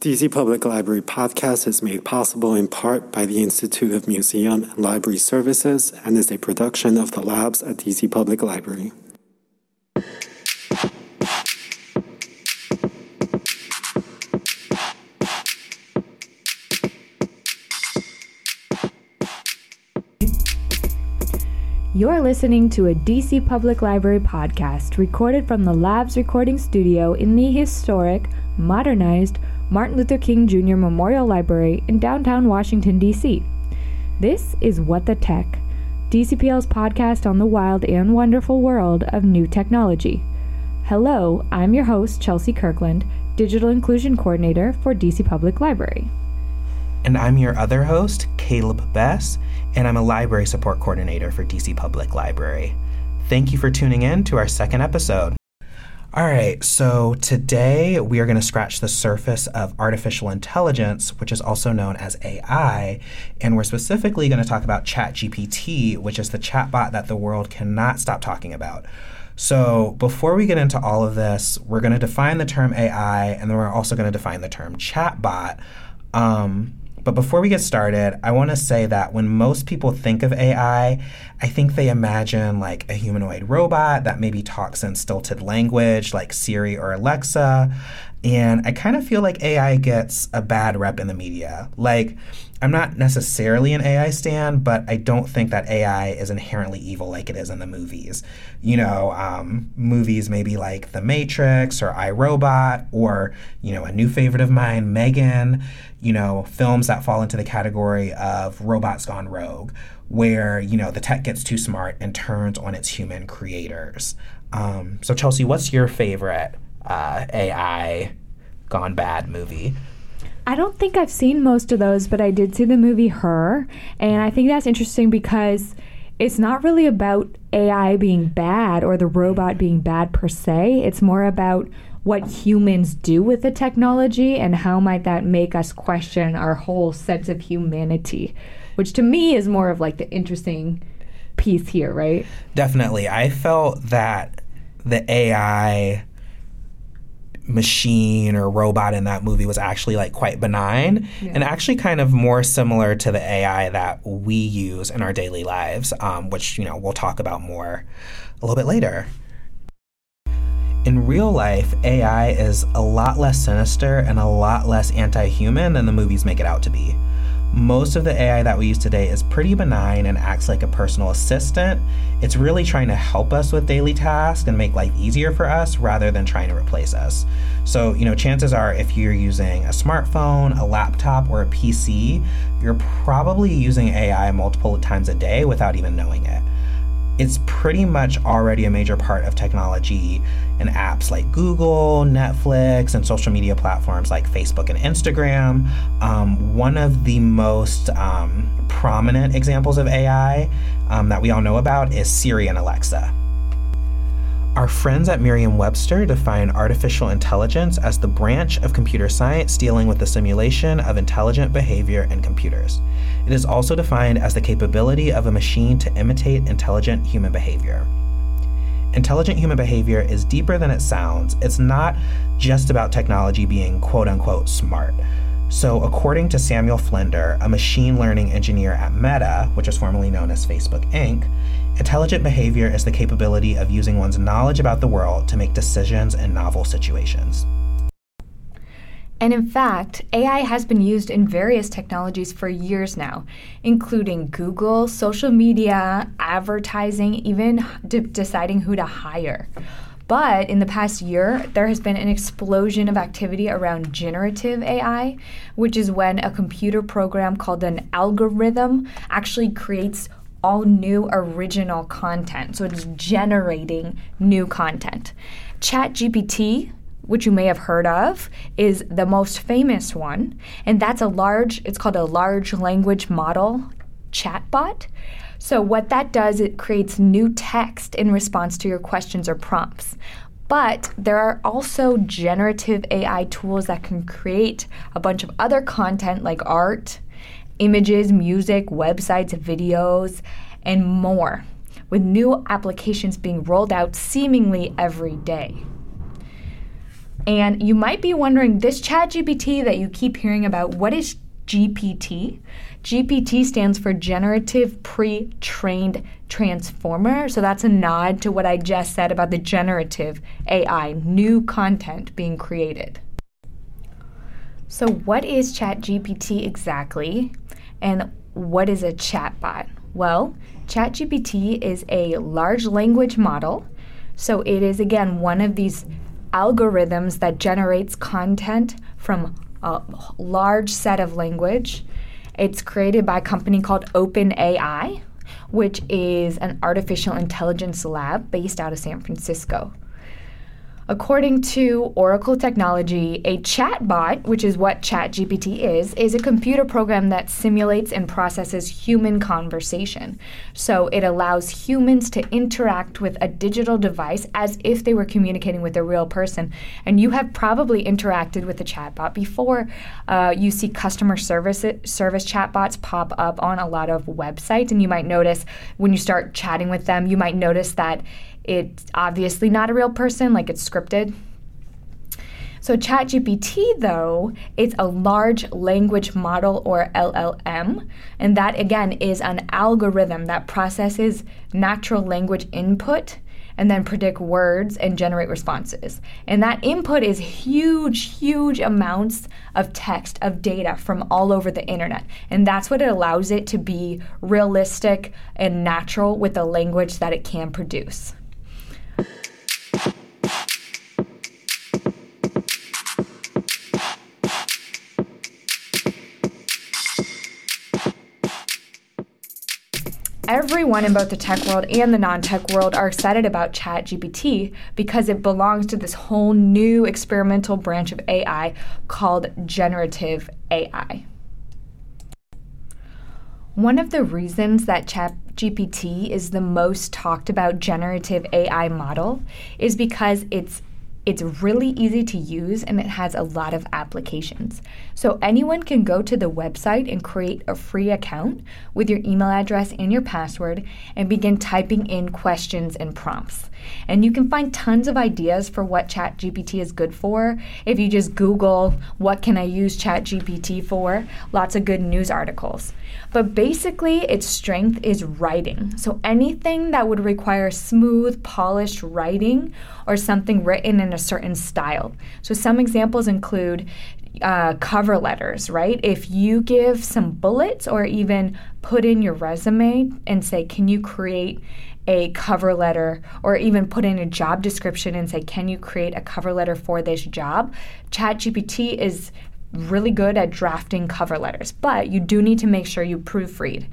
DC Public Library podcast is made possible in part by the Institute of Museum and Library Services and is a production of the labs at DC Public Library. You're listening to a DC Public Library podcast recorded from the Labs recording studio in the historic, modernized, Martin Luther King Jr. Memorial Library in downtown Washington, D.C. This is What the Tech, DCPL's podcast on the wild and wonderful world of new technology. Hello, I'm your host, Chelsea Kirkland, Digital Inclusion Coordinator for DC Public Library. And I'm your other host, Caleb Bess, and I'm a Library Support Coordinator for DC Public Library. Thank you for tuning in to our second episode. All right, so today we are going to scratch the surface of artificial intelligence, which is also known as AI, and we're specifically going to talk about ChatGPT, which is the chatbot that the world cannot stop talking about. So, before we get into all of this, we're going to define the term AI, and then we're also going to define the term chatbot. Um, but before we get started, I want to say that when most people think of AI, I think they imagine like a humanoid robot that maybe talks in stilted language like Siri or Alexa. And I kind of feel like AI gets a bad rep in the media. Like, I'm not necessarily an AI stan, but I don't think that AI is inherently evil like it is in the movies. You know, um, movies maybe like The Matrix or I Robot, or, you know, a new favorite of mine, Megan, you know, films that fall into the category of robots gone rogue, where, you know, the tech gets too smart and turns on its human creators. Um, so, Chelsea, what's your favorite uh, AI gone bad movie? I don't think I've seen most of those, but I did see the movie Her, and I think that's interesting because it's not really about AI being bad or the robot being bad per se. It's more about what humans do with the technology and how might that make us question our whole sense of humanity, which to me is more of like the interesting piece here, right? Definitely. I felt that the AI machine or robot in that movie was actually like quite benign yeah. and actually kind of more similar to the AI that we use in our daily lives, um, which you know we'll talk about more a little bit later. In real life, AI is a lot less sinister and a lot less anti human than the movies make it out to be. Most of the AI that we use today is pretty benign and acts like a personal assistant. It's really trying to help us with daily tasks and make life easier for us rather than trying to replace us. So, you know, chances are if you're using a smartphone, a laptop, or a PC, you're probably using AI multiple times a day without even knowing it it's pretty much already a major part of technology and apps like Google, Netflix, and social media platforms like Facebook and Instagram. Um, one of the most um, prominent examples of AI um, that we all know about is Siri and Alexa. Our friends at Merriam Webster define artificial intelligence as the branch of computer science dealing with the simulation of intelligent behavior in computers. It is also defined as the capability of a machine to imitate intelligent human behavior. Intelligent human behavior is deeper than it sounds. It's not just about technology being quote unquote smart. So, according to Samuel Flender, a machine learning engineer at Meta, which is formerly known as Facebook Inc., intelligent behavior is the capability of using one's knowledge about the world to make decisions in novel situations. And in fact, AI has been used in various technologies for years now, including Google, social media, advertising, even de- deciding who to hire. But in the past year, there has been an explosion of activity around generative AI, which is when a computer program called an algorithm actually creates all new original content. So it's generating new content. ChatGPT, which you may have heard of, is the most famous one. And that's a large, it's called a large language model chatbot. So, what that does, it creates new text in response to your questions or prompts. But there are also generative AI tools that can create a bunch of other content like art, images, music, websites, videos, and more, with new applications being rolled out seemingly every day. And you might be wondering this ChatGPT that you keep hearing about, what is GPT? GPT stands for Generative Pre Trained Transformer. So that's a nod to what I just said about the generative AI, new content being created. So, what is ChatGPT exactly? And what is a chatbot? Well, ChatGPT is a large language model. So, it is again one of these algorithms that generates content from a large set of language. It's created by a company called OpenAI, which is an artificial intelligence lab based out of San Francisco. According to Oracle Technology, a chatbot, which is what ChatGPT is, is a computer program that simulates and processes human conversation. So it allows humans to interact with a digital device as if they were communicating with a real person. And you have probably interacted with a chatbot before. Uh, you see customer service service chatbots pop up on a lot of websites, and you might notice when you start chatting with them, you might notice that it's obviously not a real person, like it's scripted. So, ChatGPT, though, it's a large language model or LLM, and that again is an algorithm that processes natural language input and then predict words and generate responses. And that input is huge, huge amounts of text, of data from all over the internet. And that's what it allows it to be realistic and natural with the language that it can produce. Everyone in both the tech world and the non tech world are excited about ChatGPT because it belongs to this whole new experimental branch of AI called generative AI. One of the reasons that ChatGPT is the most talked about generative AI model is because it's it's really easy to use and it has a lot of applications. So anyone can go to the website and create a free account with your email address and your password and begin typing in questions and prompts. And you can find tons of ideas for what ChatGPT is good for. If you just Google, what can I use ChatGPT for? Lots of good news articles. But basically, its strength is writing. So anything that would require smooth, polished writing or something written in a certain style. So some examples include uh, cover letters, right? If you give some bullets or even put in your resume and say, Can you create a cover letter or even put in a job description and say, Can you create a cover letter for this job? ChatGPT is really good at drafting cover letters, but you do need to make sure you proofread.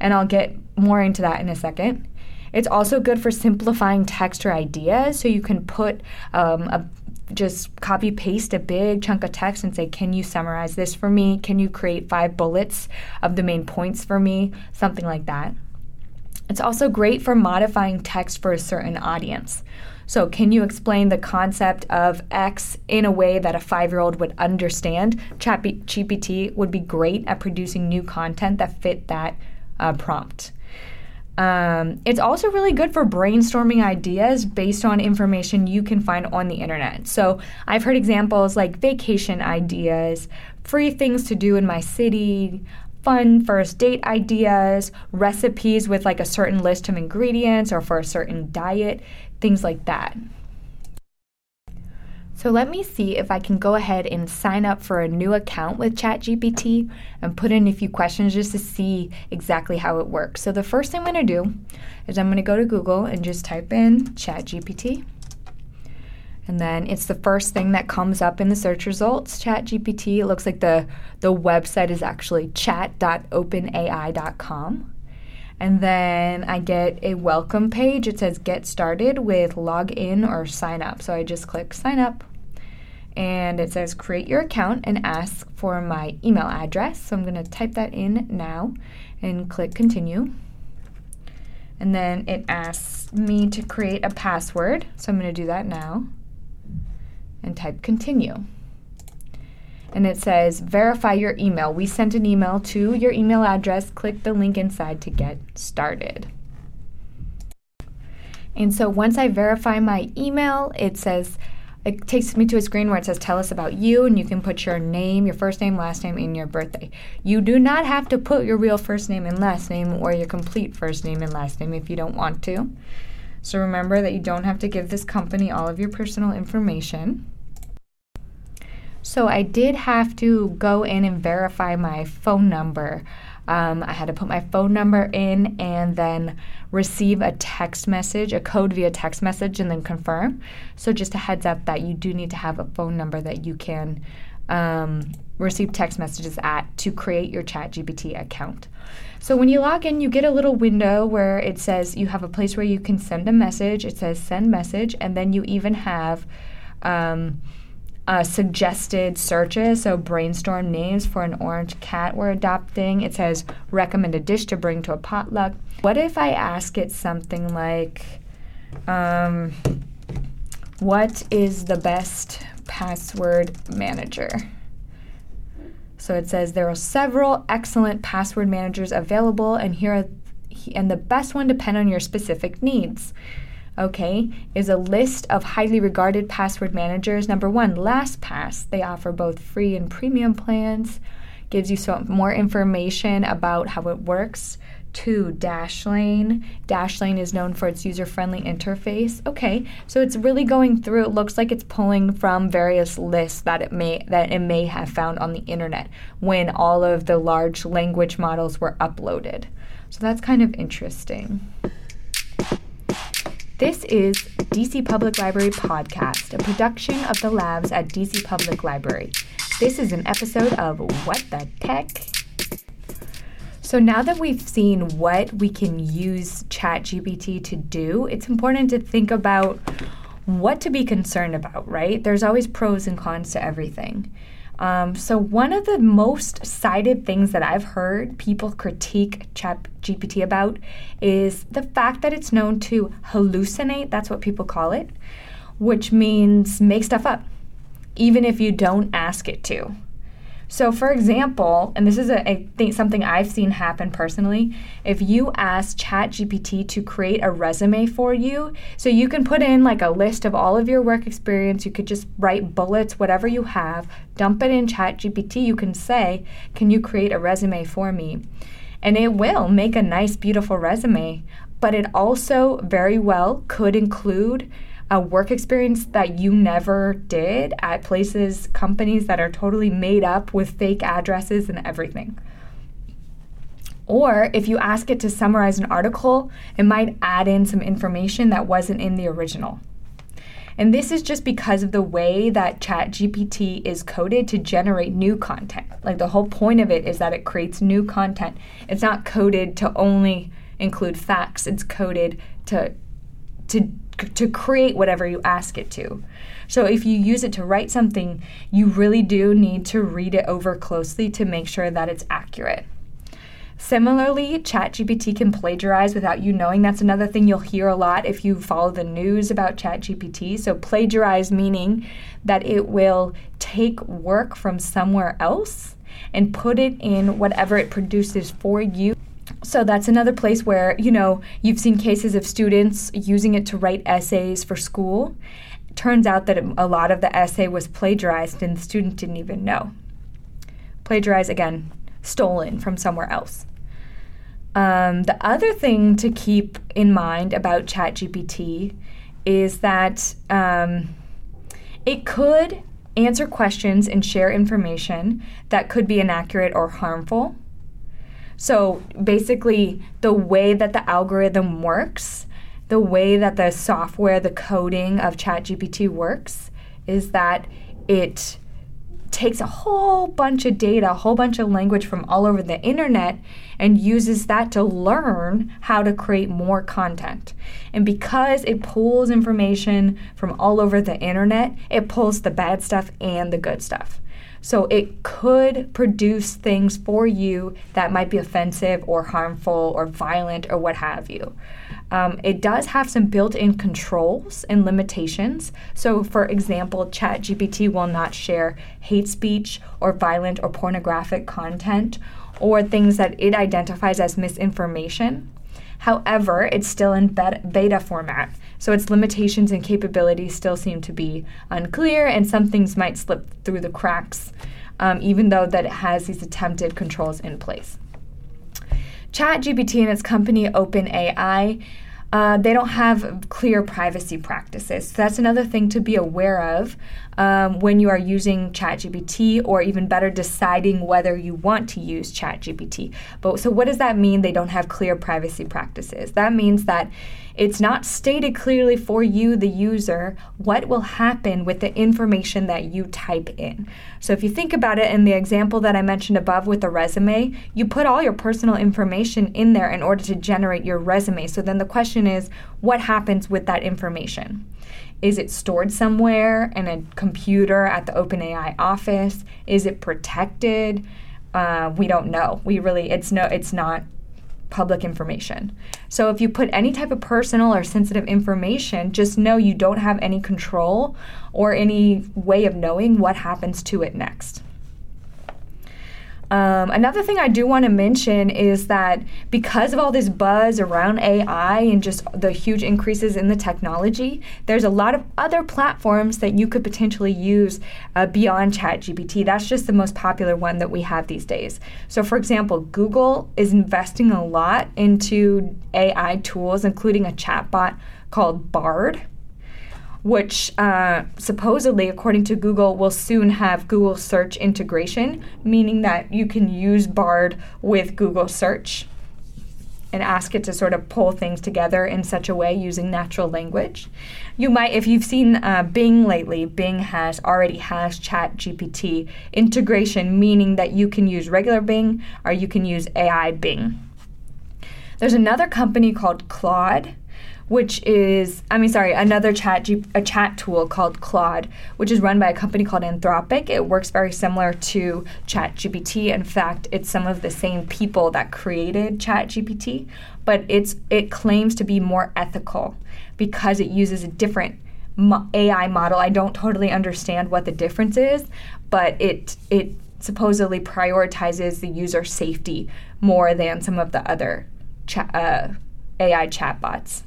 And I'll get more into that in a second. It's also good for simplifying text or ideas, so you can put um, a just copy paste a big chunk of text and say, Can you summarize this for me? Can you create five bullets of the main points for me? Something like that. It's also great for modifying text for a certain audience. So, can you explain the concept of X in a way that a five year old would understand? ChatGPT would be great at producing new content that fit that uh, prompt. Um, it's also really good for brainstorming ideas based on information you can find on the internet. So I've heard examples like vacation ideas, free things to do in my city, fun first date ideas, recipes with like a certain list of ingredients or for a certain diet, things like that. So let me see if I can go ahead and sign up for a new account with ChatGPT and put in a few questions just to see exactly how it works. So the first thing I'm going to do is I'm going to go to Google and just type in ChatGPT. And then it's the first thing that comes up in the search results, ChatGPT. It looks like the, the website is actually chat.openai.com. And then I get a welcome page. It says get started with log in or sign up. So I just click sign up. And it says create your account and ask for my email address. So I'm going to type that in now and click continue. And then it asks me to create a password. So I'm going to do that now and type continue. And it says verify your email. We sent an email to your email address. Click the link inside to get started. And so once I verify my email, it says it takes me to a screen where it says tell us about you and you can put your name your first name last name and your birthday. You do not have to put your real first name and last name or your complete first name and last name if you don't want to. So remember that you don't have to give this company all of your personal information. So i did have to go in and verify my phone number um, I had to put my phone number in and then receive a text message, a code via text message, and then confirm. So, just a heads up that you do need to have a phone number that you can um, receive text messages at to create your ChatGPT account. So, when you log in, you get a little window where it says you have a place where you can send a message. It says send message, and then you even have um, uh, suggested searches, so brainstorm names for an orange cat we're adopting. It says recommend a dish to bring to a potluck. What if I ask it something like, um, what is the best password manager? So it says there are several excellent password managers available, and here are, and the best one depend on your specific needs okay, is a list of highly regarded password managers. Number one, LastPass. They offer both free and premium plans, gives you some more information about how it works. Two, Dashlane. Dashlane is known for its user friendly interface. Okay, so it's really going through, it looks like it's pulling from various lists that it may that it may have found on the internet when all of the large language models were uploaded. So that's kind of interesting. This is DC Public Library Podcast, a production of the labs at DC Public Library. This is an episode of What the Tech? So now that we've seen what we can use ChatGPT to do, it's important to think about what to be concerned about, right? There's always pros and cons to everything. Um, so one of the most cited things that I've heard people critique ChatGPT about is the fact that it's known to hallucinate. That's what people call it, which means make stuff up, even if you don't ask it to. So, for example, and this is a, I think something I've seen happen personally. If you ask ChatGPT to create a resume for you, so you can put in like a list of all of your work experience, you could just write bullets, whatever you have, dump it in ChatGPT. You can say, "Can you create a resume for me?" And it will make a nice, beautiful resume. But it also very well could include a work experience that you never did at places, companies that are totally made up with fake addresses and everything. Or if you ask it to summarize an article, it might add in some information that wasn't in the original. And this is just because of the way that ChatGPT is coded to generate new content. Like the whole point of it is that it creates new content. It's not coded to only include facts, it's coded to to to create whatever you ask it to. So if you use it to write something, you really do need to read it over closely to make sure that it's accurate. Similarly, ChatGPT can plagiarize without you knowing. That's another thing you'll hear a lot if you follow the news about ChatGPT. So, plagiarize meaning that it will take work from somewhere else and put it in whatever it produces for you. So that's another place where, you know, you've seen cases of students using it to write essays for school. Turns out that a lot of the essay was plagiarized and the student didn't even know. Plagiarized, again, stolen from somewhere else. Um, the other thing to keep in mind about ChatGPT is that um, it could answer questions and share information that could be inaccurate or harmful. So basically, the way that the algorithm works, the way that the software, the coding of ChatGPT works, is that it takes a whole bunch of data, a whole bunch of language from all over the internet, and uses that to learn how to create more content. And because it pulls information from all over the internet, it pulls the bad stuff and the good stuff. So it could produce things for you that might be offensive or harmful or violent or what have you. Um, it does have some built in controls and limitations. So, for example, ChatGPT will not share hate speech or violent or pornographic content or things that it identifies as misinformation. However, it's still in beta format, so its limitations and capabilities still seem to be unclear, and some things might slip through the cracks, um, even though that it has these attempted controls in place. ChatGPT and its company OpenAI uh, they don't have clear privacy practices. So that's another thing to be aware of um, when you are using ChatGPT, or even better, deciding whether you want to use ChatGPT. But so, what does that mean? They don't have clear privacy practices. That means that it's not stated clearly for you, the user, what will happen with the information that you type in. So, if you think about it in the example that I mentioned above with the resume, you put all your personal information in there in order to generate your resume. So, then the question is, what happens with that information? Is it stored somewhere in a computer at the OpenAI office? Is it protected? Uh, we don't know. We really, it's no, it's not public information. So if you put any type of personal or sensitive information, just know you don't have any control or any way of knowing what happens to it next. Um, another thing I do want to mention is that because of all this buzz around AI and just the huge increases in the technology, there's a lot of other platforms that you could potentially use uh, beyond ChatGPT. That's just the most popular one that we have these days. So, for example, Google is investing a lot into AI tools, including a chatbot called Bard which uh, supposedly, according to Google, will soon have Google search integration, meaning that you can use Bard with Google search and ask it to sort of pull things together in such a way using natural language. You might, if you've seen uh, Bing lately, Bing has already has Chat GPT integration, meaning that you can use regular Bing or you can use AI Bing. There's another company called Claude which is I mean sorry another chat a chat tool called Claude, which is run by a company called Anthropic. It works very similar to ChatGPT. In fact, it's some of the same people that created ChatGPT, but it's it claims to be more ethical because it uses a different AI model. I don't totally understand what the difference is, but it it supposedly prioritizes the user safety more than some of the other cha- uh, AI chatbots.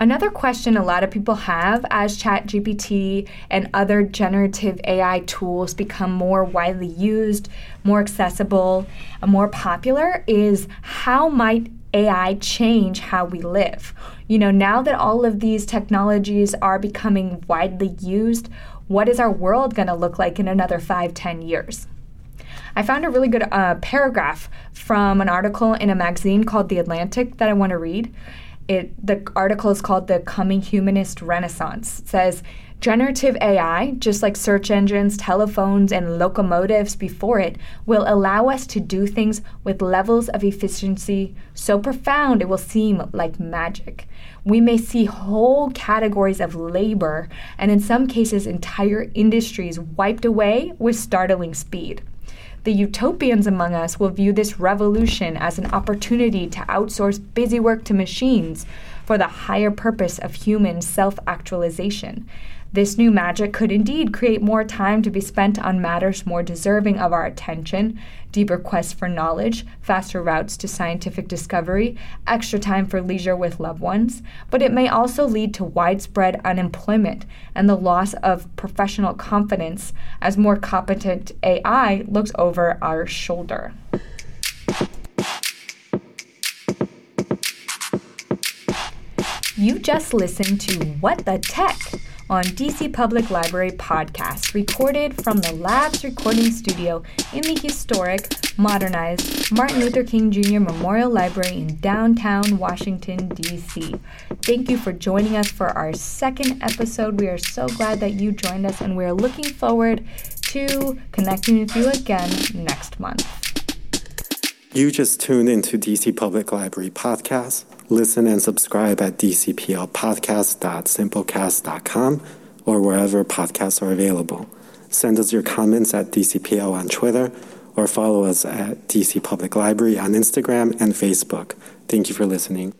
Another question a lot of people have as ChatGPT and other generative AI tools become more widely used, more accessible, and more popular is how might AI change how we live? You know, now that all of these technologies are becoming widely used, what is our world going to look like in another five, ten years? I found a really good uh, paragraph from an article in a magazine called The Atlantic that I want to read it the article is called the coming humanist renaissance. It says generative ai just like search engines telephones and locomotives before it will allow us to do things with levels of efficiency so profound it will seem like magic. We may see whole categories of labor and in some cases entire industries wiped away with startling speed the utopians among us will view this revolution as an opportunity to outsource busy work to machines for the higher purpose of human self actualization. This new magic could indeed create more time to be spent on matters more deserving of our attention deeper quests for knowledge, faster routes to scientific discovery, extra time for leisure with loved ones. But it may also lead to widespread unemployment and the loss of professional confidence as more competent AI looks over our shoulder. You just listened to What the Tech on DC Public Library podcast, recorded from the Labs Recording Studio in the historic, modernized Martin Luther King Jr. Memorial Library in downtown Washington, D.C. Thank you for joining us for our second episode. We are so glad that you joined us, and we are looking forward to connecting with you again next month. You just tuned into DC Public Library podcast. Listen and subscribe at dcplpodcast.simplecast.com or wherever podcasts are available. Send us your comments at DCPL on Twitter or follow us at DC Public Library on Instagram and Facebook. Thank you for listening.